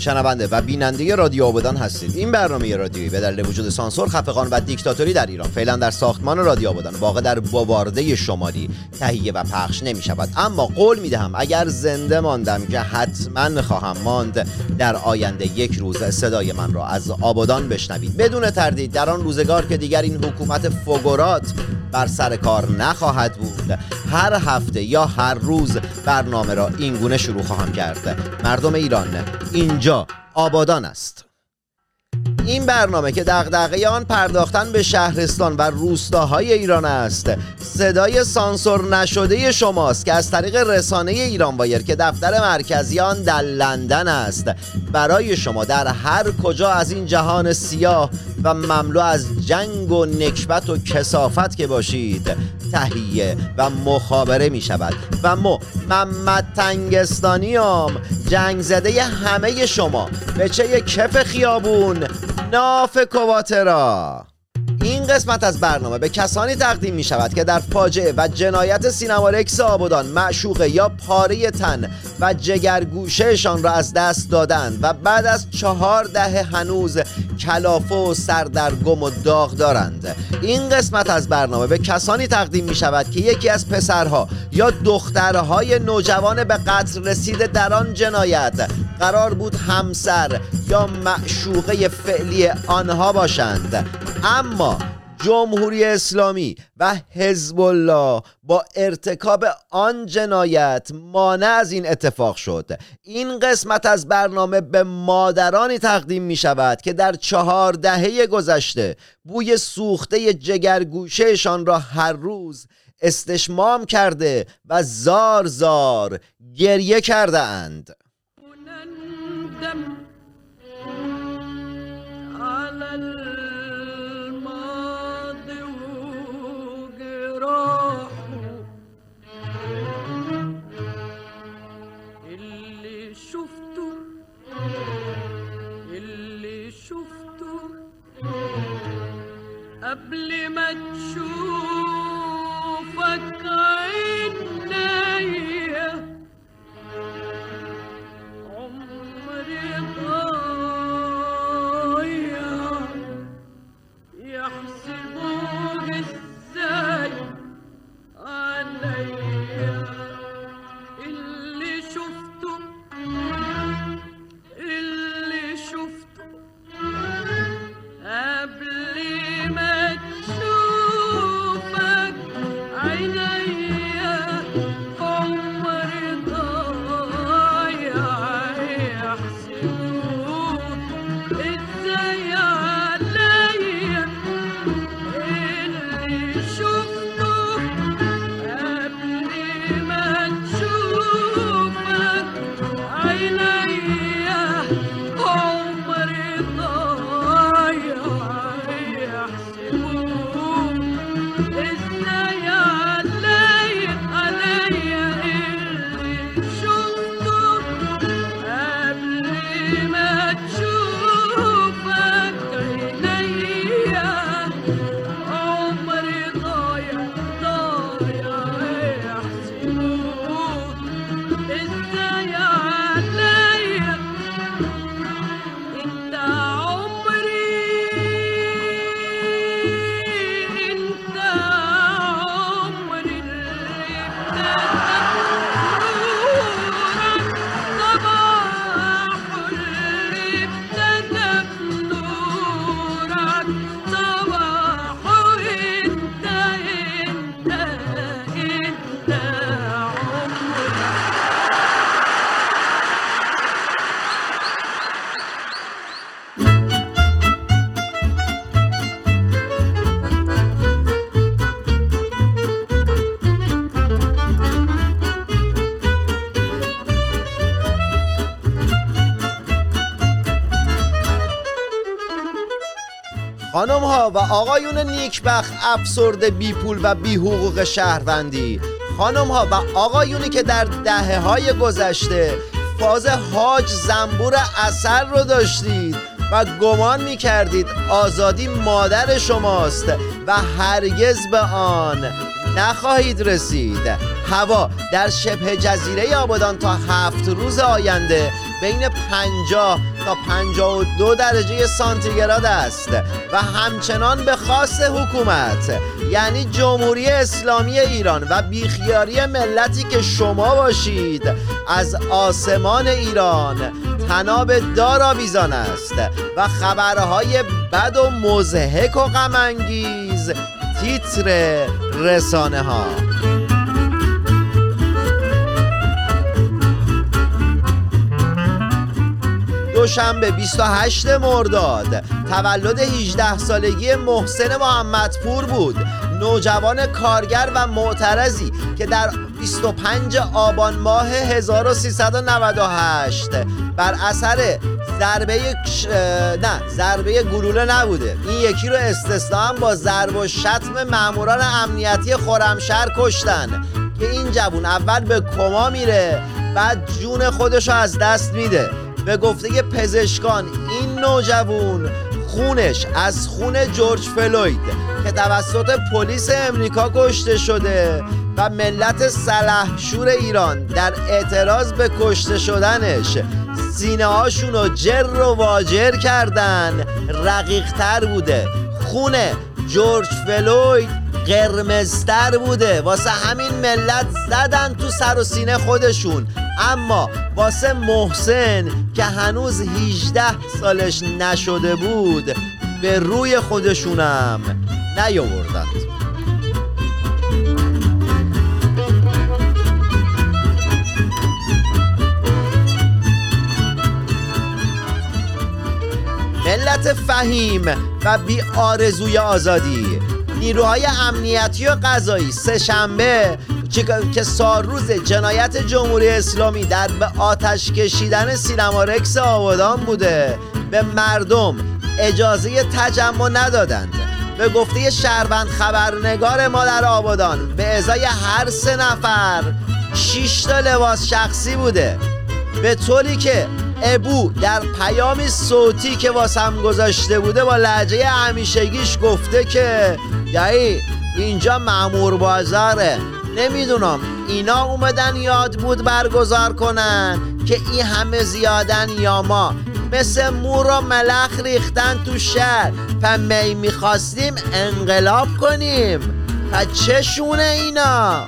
شنونده و بیننده رادیو آبادان هستید. این برنامه رادیویی به دلیل وجود سانسور خفقان و دیکتاتوری در ایران. فعلا در ساختمان رادیو آبادان. واقع در بوارده شمالی تهیه و پخش نمی شود اما قول می دهم اگر زنده ماندم که حتما خواهم ماند در آینده یک روز صدای من را از آبادان بشنوید. بدون تردید در آن روزگار که دیگر این حکومت فوگورات بر سر کار نخواهد بود هر هفته یا هر روز برنامه را اینگونه شروع خواهم کرد. مردم ایران اینجا آبادان است. این برنامه که دغدغه آن پرداختن به شهرستان و روستاهای ایران است. صدای سانسور نشده شماست که از طریق رسانه ایران وایر که دفتر مرکزی آن در لندن است. برای شما در هر کجا از این جهان سیاه و مملو از جنگ و نکبت و کسافت که باشید تهیه و مخابره می شود و ما محمد تنگستانیام. جنگ زده همه شما. به چه کف خیابون؟ ناف کواترا. این قسمت از برنامه به کسانی تقدیم می شود که در فاجعه و جنایت سینما رکس آبادان معشوقه یا پاره تن و جگرگوشهشان را از دست دادند و بعد از چهار دهه هنوز کلافه و سردرگم و داغ دارند. این قسمت از برنامه به کسانی تقدیم می شود که یکی از پسرها یا دخترهای نوجوان به قتل رسیده در آن جنایت قرار بود همسر یا معشوقه فعلی آنها باشند. اما جمهوری اسلامی و حزب الله با ارتکاب آن جنایت مانع از این اتفاق شد. این قسمت از برنامه به مادرانی تقدیم می شود که در چهار دهه گذشته بوی سوخته جگرگوشهشان را هر روز استشمام کرده و زار زار گریه کرده اند. الدم على الماضي وجراحه. اللي شفته اللي شفته قبل ما تشوف آقایون نیکبخت افسرده بی پول و بی حقوق شهروندی. خانم ها و آقایونی که در دهه های گذشته فاز حاج زنبور اثر رو داشتید و گمان می کردید آزادی مادر شماست و هرگز به آن نخواهید رسید. هوا در شبه جزیره آبادان تا هفت روز آینده بین 50 تا 52 درجه سانتیگراد است و همچنان به خاص حکومت یعنی جمهوری اسلامی ایران و بیخیاری ملتی که شما باشید از آسمان ایران تناب دار آویزان است و خبرهای بد و مزهک و غمانگیز تیتر رسانه ها دوشنبه 28 مرداد. تولد 18 سالگی محسن محمدپور بود. نوجوان کارگر و معترضی که در 25 آبان ماه 1398 بر اثر ضربه نه ضربه گلوله نبوده. این یکی رو استثنا با ضرب و شتم ماموران امنیتی خرمشهر کشتن که این جوون اول به کما میره بعد جون خودش رو از دست میده. به گفته پزشکان این نوجوون خونش از خون جورج فلوید که توسط پلیس امریکا کشته شده و ملت سلحشور ایران در اعتراض به کشته شدنش سینه هاشون رو جر و واجر کردن رقیقتر بوده. خون جورج فلوید قرمزتر بوده. واسه همین ملت زدن تو سر و سینه خودشون. اما واسه محسن که هنوز 18 سالش نشده بود به روی خودشونم نیاوردند. ملت فهیم و بی آرزوی آزادی. نیروهای امنیتی و قضایی. سه شنبه که سالروز جنایت جمهوری اسلامی در به آتش کشیدن سینما رکس آبادان بوده. به مردم اجازه تجمع ندادند. به گفته شهروند خبرنگار ما در آبادان به ازای هر سه نفر 6 تا لباس شخصی بوده. به طوری که ابو در پیامی صوتی که واسم گذاشته بوده با لحجه همیشگیش گفته که یعنی اینجا معمور بازاره. نمی‌دونم اینا اومدن یاد بود برگزار کنن که این همه زیادن یا ما. مثل مور و ملخ ریختن تو شهر. و می می‌خواستیم انقلاب کنیم. و چشونه اینا؟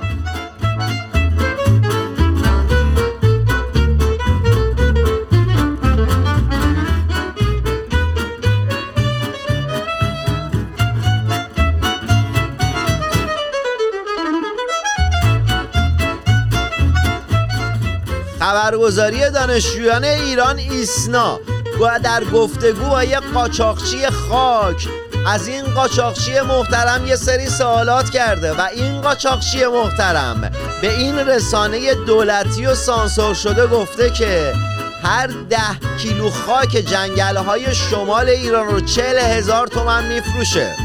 خبرگزاری دانشجویان ایران ایسنا. و در گفتگو با یه قاچاقچی خاک. از این قاچاقچی محترم یه سری سوالات کرده و این قاچاقچی محترم به این رسانه دولتی و سانسور شده گفته که هر ده کیلو خاک جنگل های شمال ایران رو چهل هزار تومن میفروشه.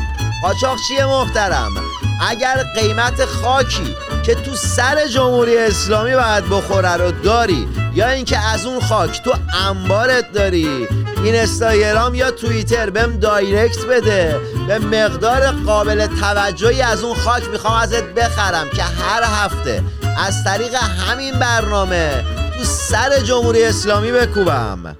قاچاقچی محترم اگر قیمت خاکی که تو سر جمهوری اسلامی باید بخوره رو داری یا اینکه از اون خاک تو انبارت داری؟ این استاگرام یا توییتر بهم دایرکت بده. به مقدار قابل توجهی از اون خاک می‌خوام ازت بخرم که هر هفته از طریق همین برنامه تو سر جمهوری اسلامی بکوبم.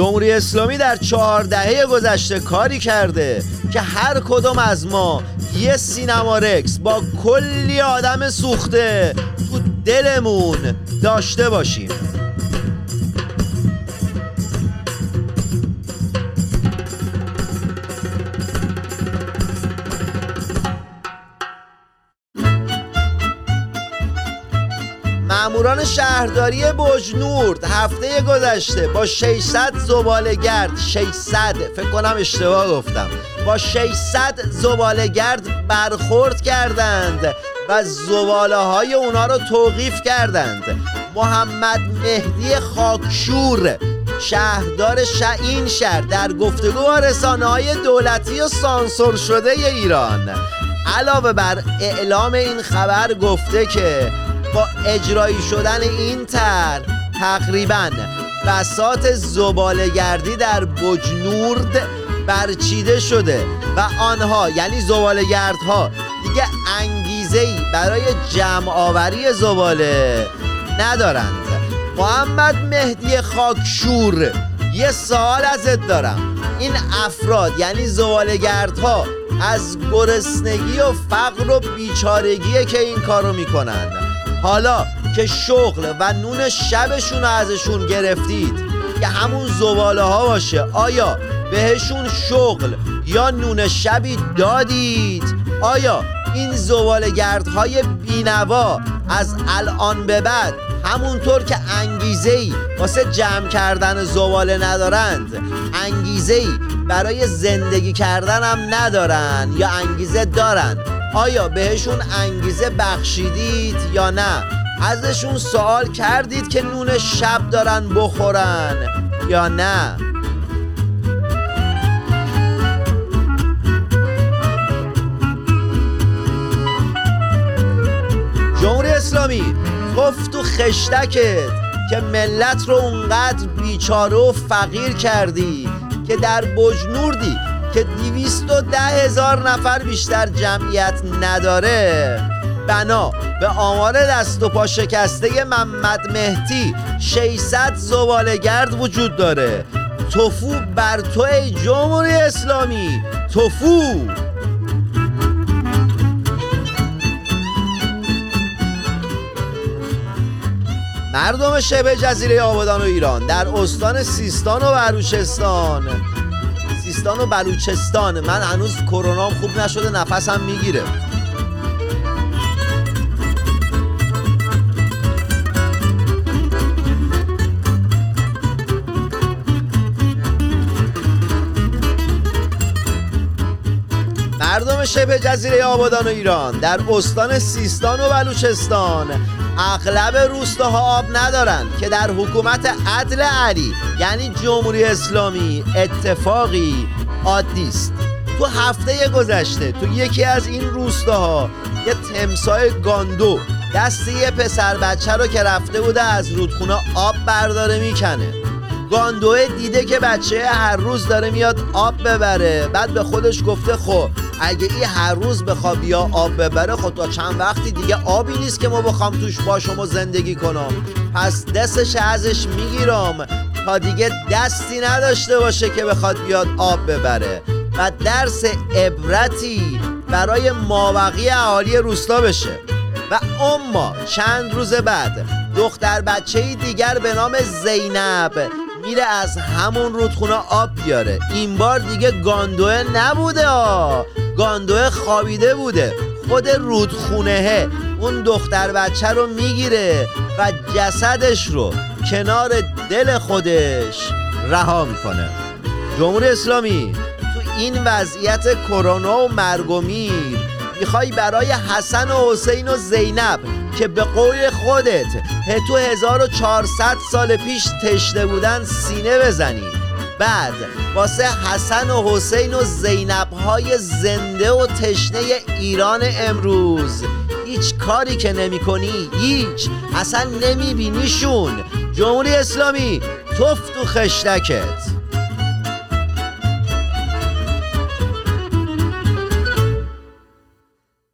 جمهوری اسلامی در چهار دهه گذشته کاری کرده که هر کدوم از ما یه سینما رکس با کلی آدم سوخته تو دلمون داشته باشیم. ماموران شهرداری بجنورد. هفته گذشته با 600 زبالگرد 600 فکر کنم اشتباه گفتم. با 600 زبالگرد برخورد کردند و زباله های اونا رو توقیف کردند. محمد مهدی خاکشور شهردار شعین شهر در گفتگو با رسانه های دولتی و سانسور شده ایران. علاوه بر اعلام این خبر گفته که با اجرایی شدن این تر تقریبا بسات زبالگردی در بجنورد برچیده شده و آنها یعنی زبالگردها دیگه انگیزه ای برای جمع آوری زباله ندارند. محمد مهدی خاکشور یه سوال ازت دارم. این افراد یعنی زبالگردها از گرسنگی و فقر و بیچارگیه که این کارو می‌کنند حالا که شغل و نون شبشون ازشون گرفتید که همون زباله ها باشه آیا بهشون شغل یا نون شبی دادید؟ آیا این زبالگردهای بینوا از الان به بعد همونطور که انگیزه ای واسه جمع کردن زباله ندارند انگیزه ای برای زندگی کردن هم ندارن یا انگیزه دارن؟ آیا بهشون انگیزه بخشیدید یا نه؟ ازشون سوال کردید که نون شب دارن بخورن یا نه؟ جمهوری اسلامی گفت تو خشتکت که ملت رو اونقدر بیچاره و فقیر کردی که در بجنوردی که دیویست و ده هزار نفر بیشتر جمعیت نداره. بنا به آمار دست و پا شکسته محمد مهدی 600 زبالگرد وجود داره. توفو بر تو ای جمهوری اسلامی. توفو! مردم شبه جزیره آبادان و ایران در استان سیستان و بلوچستان سیستان و بلوچستان. من هنوز کرونام خوب نشده نفسم می‌گیره. مردم شبه جزیره آبادان و ایران در استان سیستان و بلوچستان اغلب روستاها آب ندارن که در حکومت عدل علی یعنی جمهوری اسلامی اتفاقی عادی است. تو هفته گذشته تو یکی از این روستاها یه تمسای گاندو دست یه پسر بچه رو که رفته بوده از رودخونه آب برداره می‌کنه. گاندوه دیده که بچه هر روز داره میاد آب ببره. بعد به خودش گفته خب اگه این هر روز بخوا بیا آب ببره خب تا چند وقتی دیگه آبی نیست که ما بخوام توش با شما زندگی کنم. پس دستش ازش می‌گیرم تا دیگه دستی نداشته باشه که بخواد بیاد آب ببره. و درس عبرتی برای مابقی اهالی روستا بشه. و اما چند روز بعد دختر بچه دیگر به نام زینب میره از همون رودخونه آب بیاره. این بار دیگه گاندوه نبوده آ. گاندوه خوابیده بوده. خود رودخونهه اون دختر بچه رو می‌گیره و جسدش رو کنار دل خودش رها می‌کنه. جمهوری اسلامی تو این وضعیت کرونا و مرگ و میر می‌خوای برای حسن و حسین و زینب که به قول خودت تو 1400 سال پیش تشنه بودن سینه بزنی. بعد واسه حسن و حسین و زینب های زنده و تشنه ایران امروز. هیچ کاری که نمی کنی هیچ. اصلا نمی بینیشون جمهوری اسلامی توف تو خشتکت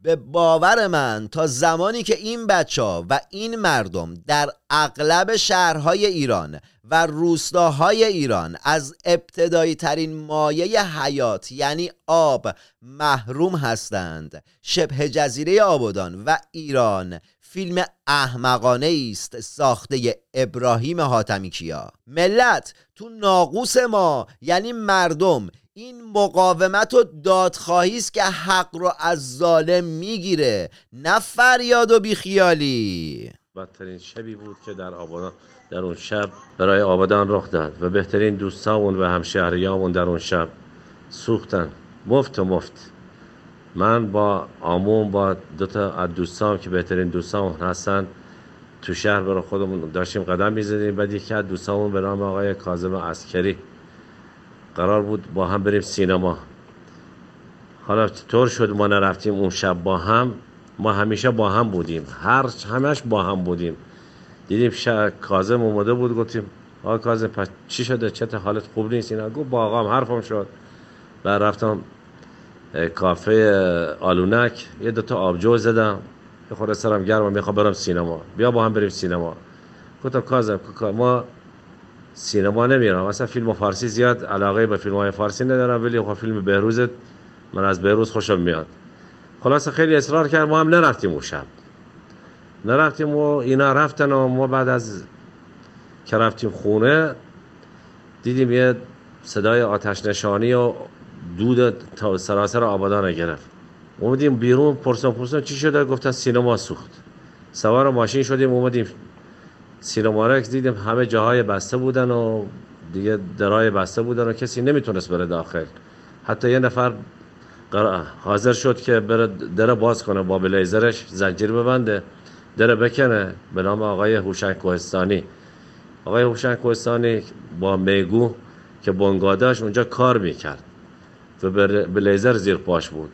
به باور من تا زمانی که این بچه ها و این مردم در اغلب شهرهای ایران و روستاهای ایران از ابتدایی ترین مایه حیات یعنی آب محروم هستند. شبه جزیره آبادان و ایران فیلم احمقانه است ساخته ابراهیم حاتمی کیا ملت تو ناقوس ما یعنی مردم این مقاومت و دادخواهی است که حق رو از ظالم می‌گیره نه فریاد و بیخیالی. بدترین شبی بود که در آبادان در اون شب برای آبادان رخ داد و بهترین دوستامون و همشهریامون در اون شب سوختن. مفت و مفت. من با آمون با دو تا از دوستام که بهترین دوستامون هستن تو شهر برای خودمون داشتیم قدم می‌زدیم. بعد یکی از دوستامون به نام آقای کاظم عسکری قرار بود با هم بریم سینما. حالا طور شد ما نرفتیم اون شب با هم؟ ما همیشه با هم بودیم. هر همش با هم بودیم. دیدیم شا... کازم اومده بود گفتیم آقا کازم پس چی شده؟ چه حالت خوب نیست؟ اینا گفت با آقام حرفم شد. بعد رفتم کافه آلونک. یه دوتا آبجو زدم. یه خورده سرم گرمه می‌خوام برم سینما. بیا با هم بریم سینما. گفتم کازم کا- ما سینما نمیرم اصلا فیلم فارسی زیاد علاقه به فیلم های فارسی ندارم ولی خب فیلم بهروز من از بهروز خوشم میاد. خلاصه خیلی اصرار کرد ما هم نرفتیم اون شب. نرفتیم و اینا رفتن و ما بعد از که رفتیم خونه دیدیم یه صدای آتش نشانی و دود تا سراسر آبادان گرفت. اومدیم بیرون پرسان پرسان چی شده؟ گفتن سینما سوخت. سوار ماشین شدیم اومدیم سینما رکس دیدیم همه جاهای بسته بودن و دیگه درای بسته بودن و کسی نمی‌تونست بره داخل. حتی یه نفر حاضر شد که بره در باز کنه با بلیزرش زنجیر ببنده در بکنه به نام آقای هوشنگ کوهستانی. آقای هوشنگ کوهستانی با میگو که بنگاداش اونجا کار می‌کرد و بر- بلیزر زیر پاش بود.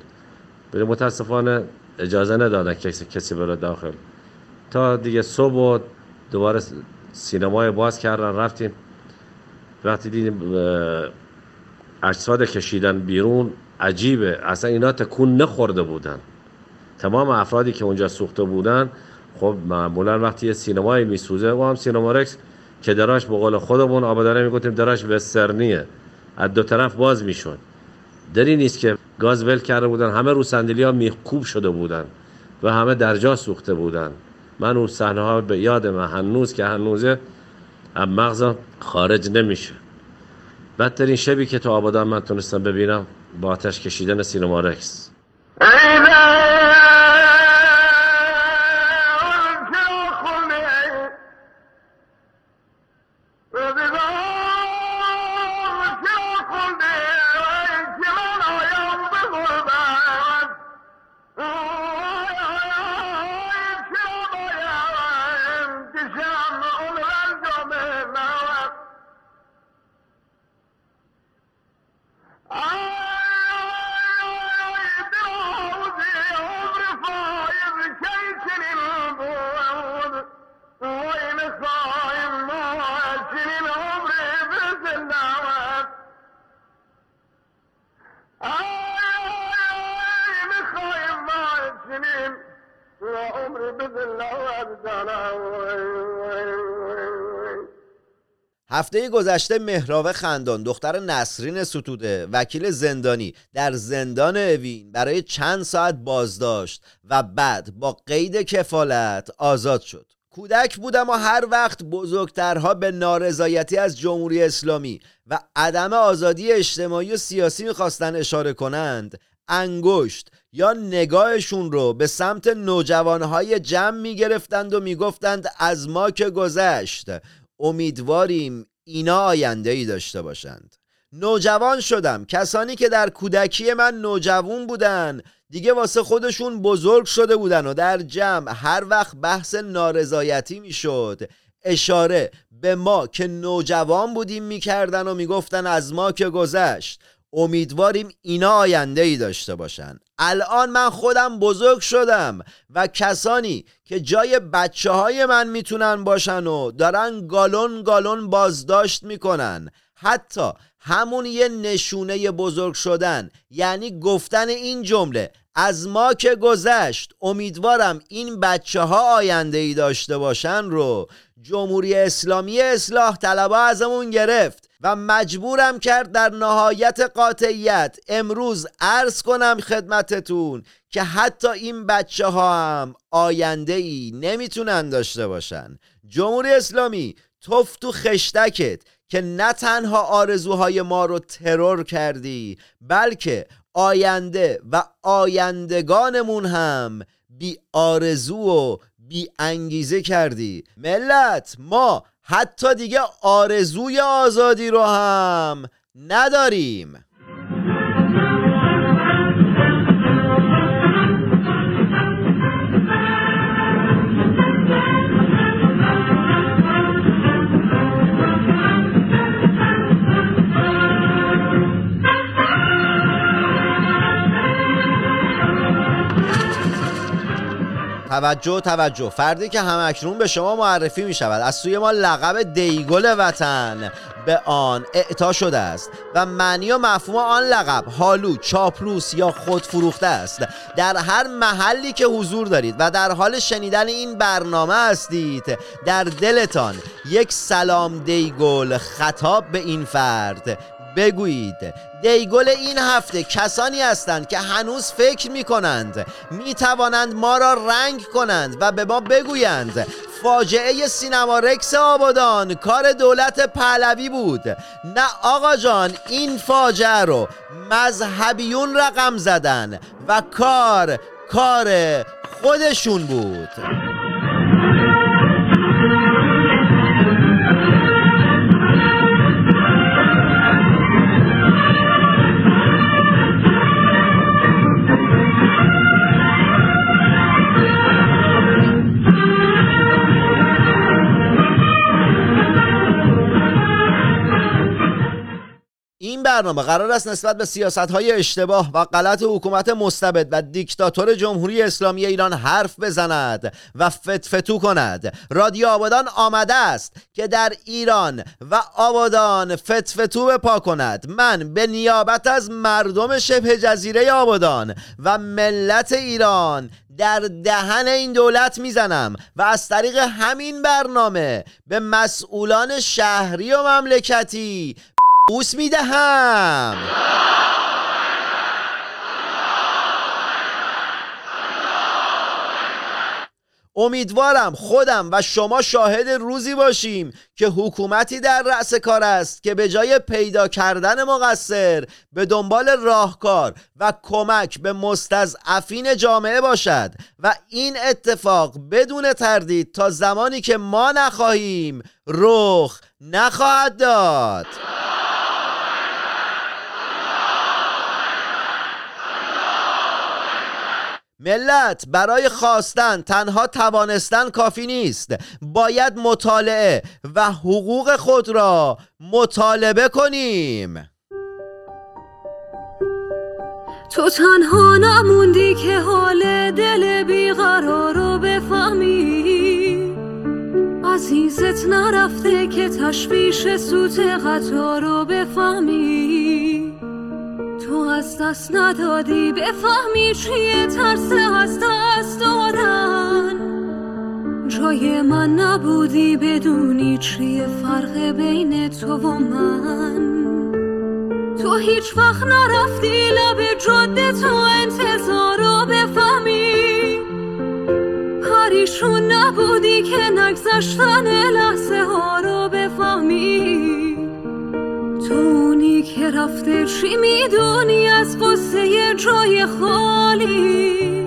ولی متاسفانه اجازه ندادن کسی کسی بره داخل. تا دیگه صبح و دوباره سینمای باز کردن رفتیم. وقتی دیدیم اجساد کشیدن بیرون عجیبه. اصلا اینا تکون نخورده بودن. تمام افرادی که اونجا سوخته بودن خب معمولا وقتی یه سینمایی میسوزه و هم سینما رکس که دراش به قول خودمون آبادانه می‌گفتیم دراش وسترنیه. از دو طرف باز می‌شد. دری نیست که گاز ول کرده بودن همه رو صندلی ها میخکوب شده بودن و همه در جا سوخته بودن. من اون صحنه ها به یاد من هنوز که هنوزه از مغزم خارج نمیشه. بدترین شبی که تو آبادان من تونستم ببینم با آتش کشیدن سینما رکس گذشته مهراوه خندان دختر نسرین ستوده وکیل زندانی در زندان اوین برای چند ساعت بازداشت و بعد با قید کفالت آزاد شد. کودک بودم و هر وقت بزرگترها به نارضایتی از جمهوری اسلامی و عدم آزادی اجتماعی و سیاسی می‌خواستن اشاره کنند انگشت یا نگاهشون رو به سمت نوجوانهای جمع می‌گرفتند و می‌گفتند از ما که گذشت امیدواریم اینا آینده ای داشته باشند. نوجوان شدم. کسانی که در کودکی من نوجوان بودن دیگه واسه خودشون بزرگ شده بودن و در جمع هر وقت بحث نارضایتی می‌شد اشاره به ما که نوجوان بودیم می‌کردن و می‌گفتن از ما که گذشت. امیدواریم اینا آینده ای داشته باشن. الان من خودم بزرگ شدم و کسانی که جای بچه های من می‌تونن باشن و دارن گالون گالون بازداشت می‌کنن. حتی همون یه نشونه بزرگ شدن یعنی گفتن این جمله از ما که گذشت امیدوارم این بچه ها آینده ای داشته باشن رو جمهوری اسلامی اصلاح طلبا ازمون گرفت و مجبورم کرد در نهایت قاطعیت امروز عرض کنم خدمتتون که حتی این بچه ها هم آینده ای نمی‌تونن داشته باشن. جمهوری اسلامی توف تو خشتکت که نه تنها آرزوهای ما رو ترور کردی بلکه آینده و آیندگانمون هم بی آرزو و بی انگیزه کردی. ملت ما حتی دیگه آرزوی آزادی رو هم نداریم. توجه توجه. فردی که همکنون به شما معرفی می شود از سوی ما لقب دیگل وطن به آن اعطا شده است. و معنی و مفهوم آن لقب حالو چاپلوس یا خودفروخته است. در هر محلی که حضور دارید و در حال شنیدن این برنامه هستید در دلتان یک سلام دیگل خطاب به این فرد. بگویید دیگل این هفته کسانی هستند که هنوز فکر می کنند می توانند ما را رنگ کنند و به ما بگویند. فاجعه سینما رکس آبادان کار دولت پهلوی بود. نه آقا جان این فاجعه رو مذهبیون رقم زدن و کار کار خودشون بود. برنامه قرار است نسبت به سیاست های اشتباه و غلط حکومت مستبد و دیکتاتور جمهوری اسلامی ایران حرف بزند و فتفتو کند. رادیو آبادان آمده است که در ایران و آبادان فتفتو بپا کند. من به نیابت از مردم شبه جزیره آبادان و ملت ایران در دهن این دولت می‌زنم و از طریق همین برنامه به مسئولان شهری و مملکتی بوس می‌دهم. امیدوارم خودم و شما شاهد روزی باشیم که حکومتی در رأس کار است که به جای پیدا کردن مقصر به دنبال راهکار و کمک به مستضعفین جامعه باشد و این اتفاق بدون تردید تا زمانی که ما نخواهیم رخ نخواهد داد. ملت برای خواستن تنها توانستن کافی نیست. باید مطالعه و حقوق خود را مطالبه کنیم. تو تنها نموندی که حال دل بیقرار رو بفهمی. عزیزت نرفته که تشویش سوت قطار رو بفهمی. تو از دست ندادی؟ بفهمی چیه ترس از دست دادن؟ جای من نبودی بدونی چیه فرق بین تو و من؟ تو هیچ وقت نرفتی لب جاده تو انتظار رو بفهمی؟ پریشون نبودی که نگذشتن لحظه ها رو رفته چی می‌دونی از قصه جای خالی؟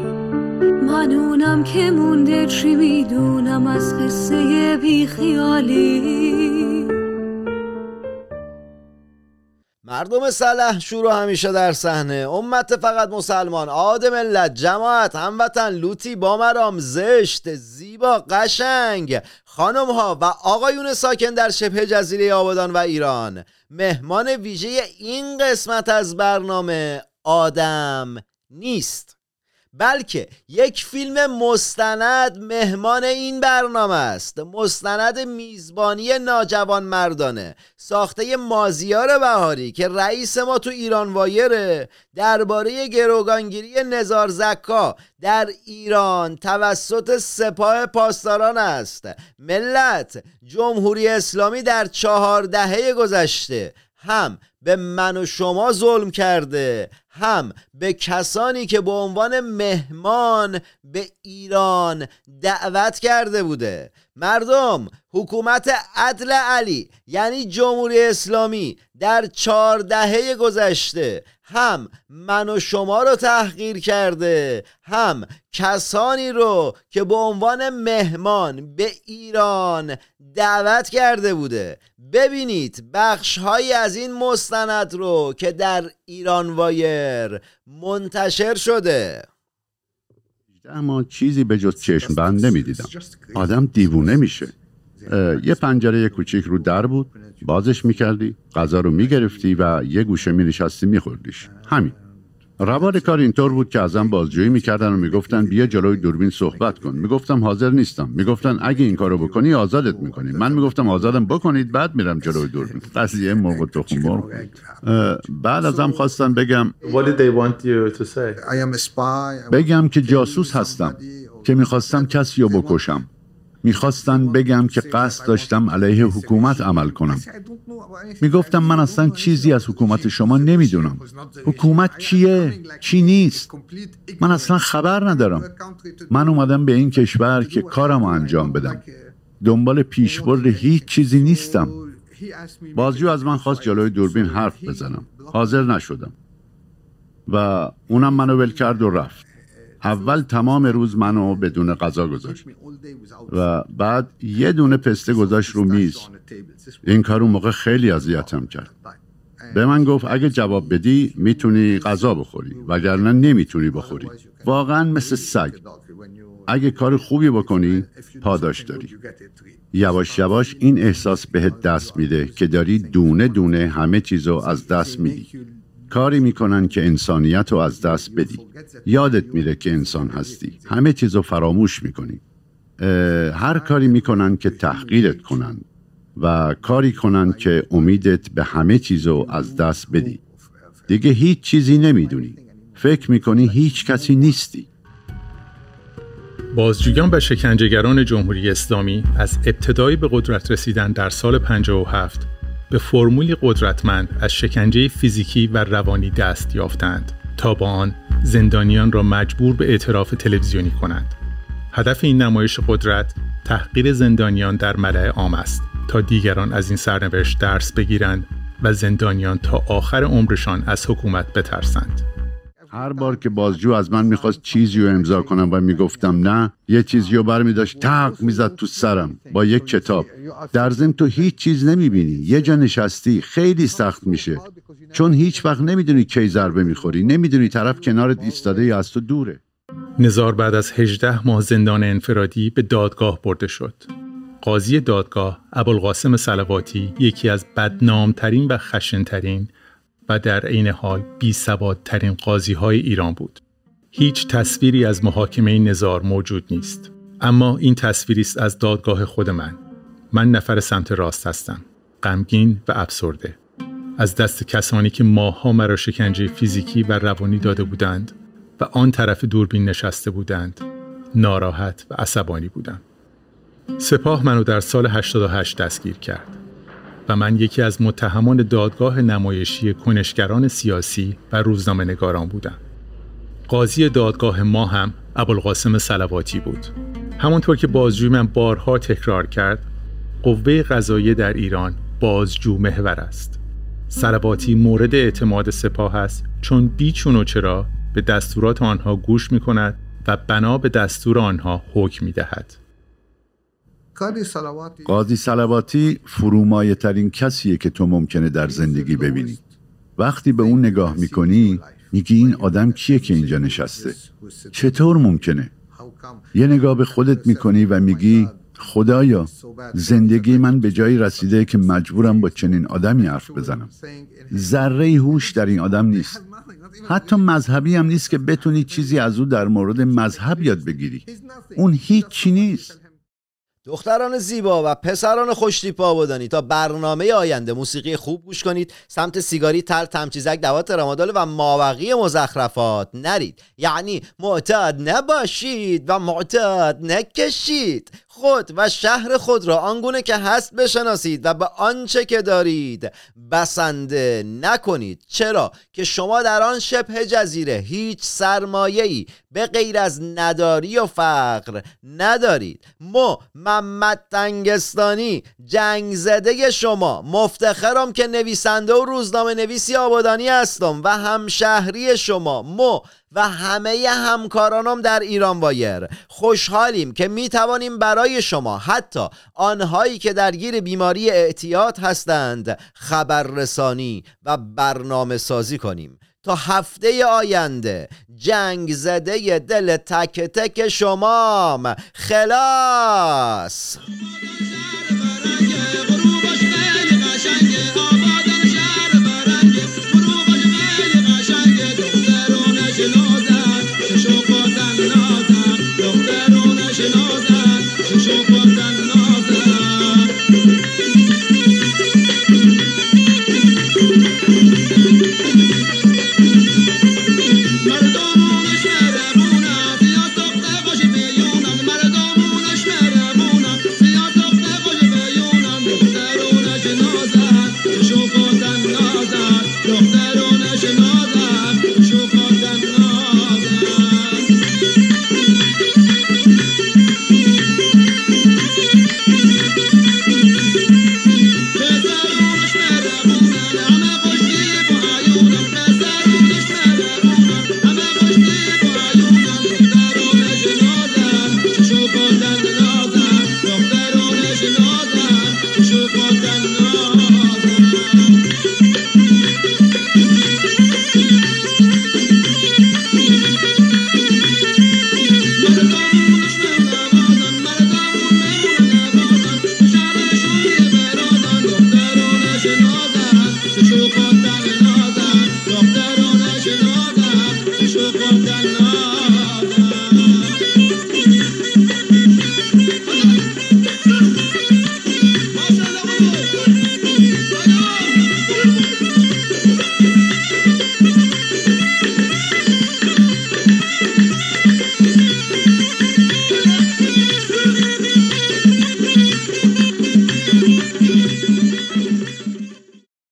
من اونم که مونده چی می‌دونم از قصه بیخیالی؟ مردم سلح شور همیشه در صحنه. امت فقط مسلمان عاد ملت جماعت هموطن لوتی بامرام زشت زیبا قشنگ. خانم ها و آقایون ساکن در شبه جزیره آبادان و ایران مهمان ویژه این قسمت از برنامه آدم نیست. بلکه یک فیلم مستند مهمان این برنامه است. مستند میزبانی ناجوان مردانه. ساخته مازیار بهاری که رئیس ما تو ایران وایره. درباره گروگانگیری نزار زکا در ایران توسط سپاه پاسداران است. ملت جمهوری اسلامی در چهار دهه گذشته. هم به من و شما ظلم کرده. هم به کسانی که به عنوان مهمان به ایران دعوت کرده بوده. مردم حکومت عدل علی یعنی جمهوری اسلامی در چهار دهه گذشته. هم من و شما رو تحقیر کرده هم کسانی رو که به عنوان مهمان به ایران دعوت کرده بوده. ببینید بخش هایی از این مستند رو که در ایران وایر منتشر شده. اما چیزی به جز چشم بند نمی‌دیدم. آدم دیوونه میشه. یه پنجره کوچیک رو در بود. بازش می‌کردی غذا رو می‌گرفتی و یه گوشه مینشستی میخوردیش. همین. روال کار اینطور بود که ازم بازجویی می‌کردن و می‌گفتن بیا جلوی دوربین صحبت کن. می‌گفتم حاضر نیستم. می‌گفتن اگه این کارو بکنی آزادت می‌کنیم. من می‌گفتم آزادم بکنید بعد میرم جلوی دوربین. قضیه مرغ تخم مرغ. بعد ازم خواستن بگم بگم که جاسوس هستم که می‌خواستم کسی رو بکشم. می‌خواستن بگم که قصد داشتم علیه حکومت عمل کنم. می‌گفتم من اصلا چیزی از حکومت شما نمی‌دونم. حکومت کیه؟ چی نیست؟ من اصلا خبر ندارم. من اومدم به این کشور که کارم انجام بدم. دنبال پیشبرد هیچ چیزی نیستم. بازجو از من خواست جلوی دوربین حرف بزنم. حاضر نشدم. و اونم منو ول کرد و رفت. اول تمام روز منو بدون غذا گذاشت. و بعد یه دونه پسته گذاشت رو میز. این کار اون موقع خیلی اذیتم کرد. به من گفت اگه جواب بدی می‌تونی غذا بخوری وگرنه نمی‌تونی بخوری. واقعا مثل سگ. اگه کار خوبی بکنی پاداش داری. یواش یواش این احساس بهت دست میده که داری دونه دونه همه چیزو از دست میدی. کاری می‌کنن که انسانیت رو از دست بدی. یادت میره که انسان هستی. همه چیز رو فراموش می‌کنی. هر کاری می‌کنن که تحقیرت کنن و کاری کنن که امیدت به همه چیز رو از دست بدی. دیگه هیچ چیزی نمی‌دونی. فکر می‌کنی هیچ کسی نیستی. بازجویان و شکنجهگران جمهوری اسلامی از ابتدای به قدرت رسیدن در سال 57 به فرمولی قدرتمند از شکنجه فیزیکی و روانی دست یافتند تا با آن زندانیان را مجبور به اعتراف تلویزیونی کنند. هدف این نمایش قدرت تحقیر زندانیان در ملع عام است تا دیگران از این سرنوشت درس بگیرند و زندانیان تا آخر عمرشان از حکومت بترسند. هر بار که بازجو از من می‌خواست چیزی رو امضا کنم و می‌گفتم نه یه چیزی رو برمی داشت تق می‌زد تو سرم با یک کتاب. در ضمن تو هیچ چیز نمی‌بینی یه جا نشستی خیلی سخت میشه. چون هیچ وقت نمی‌دونی کی ضربه می‌خوری نمی‌دونی طرف کنارت ایستاده یا از تو دوره. نزار بعد از 18 ماه زندان انفرادی به دادگاه برده شد. قاضی دادگاه ابوالقاسم سلواتی یکی از بدنامترین و خشنترین و در عین حال بی ترین قاضی های ایران بود. هیچ تصویری از محاکمه نظار موجود نیست. اما این تصویری است از دادگاه خود من. من نفر سمت راست هستم. غمگین و افسرده. از دست کسانی که ماها مرا شکنجه فیزیکی و روانی داده بودند و آن طرف دوربین نشسته بودند. ناراحت و عصبانی بودم. سپاه منو در سال 88 دستگیر کرد. و من یکی از متهمان دادگاه نمایشی کنشگران سیاسی و روزنامه نگاران بودم. قاضی دادگاه ما هم ابوالقاسم سلواتی بود. همونطور که بازجوی من بارها تکرار کرد، قوه قضاییه در ایران بازجو محور است. سلواتی مورد اعتماد سپاه است چون بیچون و چرا به دستورات آنها گوش می کند و بنا به دستور آنها حکم می دهد. قاضی سلواتی فرومایه ترین کسیه که تو ممکنه در زندگی ببینی. وقتی به اون نگاه می‌کنی میگی این آدم کیه که اینجا نشسته؟ چطور ممکنه؟ یه نگاه به خودت می‌کنی و میگی خدایا زندگی من به جایی رسیده که مجبورم با چنین آدمی حرف بزنم. ذره هوش در این آدم نیست. حتی مذهبی هم نیست که بتونی چیزی از او در مورد مذهب یاد بگیری. اون هیچی نیست. دختران زیبا و پسران خوشتیپ آبادانی تا برنامه آینده. موسیقی خوب گوش کنید. سمت سیگاری تر تمچیزک دوات رمادال و ماوقی مزخرفات نرید. یعنی معتاد نباشید و معتاد نکشید. خود و شهر خود را آنگونه که هست بشناسید و به آنچه که دارید بسنده نکنید. چرا؟ که شما در آن شبه جزیره هیچ سرمایه‌ای به غیر از نداری و فقر ندارید. ما محمد تنگستانی جنگ زده شما مفتخرم که نویسنده و روزنامه نویسی آبادانی هستم و همشهری شما. مو و همه همکارانم در ایران وایر. خوشحالیم که می توانیم برای شما حتی آنهایی که درگیر بیماری اعتیاد هستند خبررسانی و برنامه سازی کنیم. تا هفته آینده جنگ زده دل تک تک شمام. خلاص!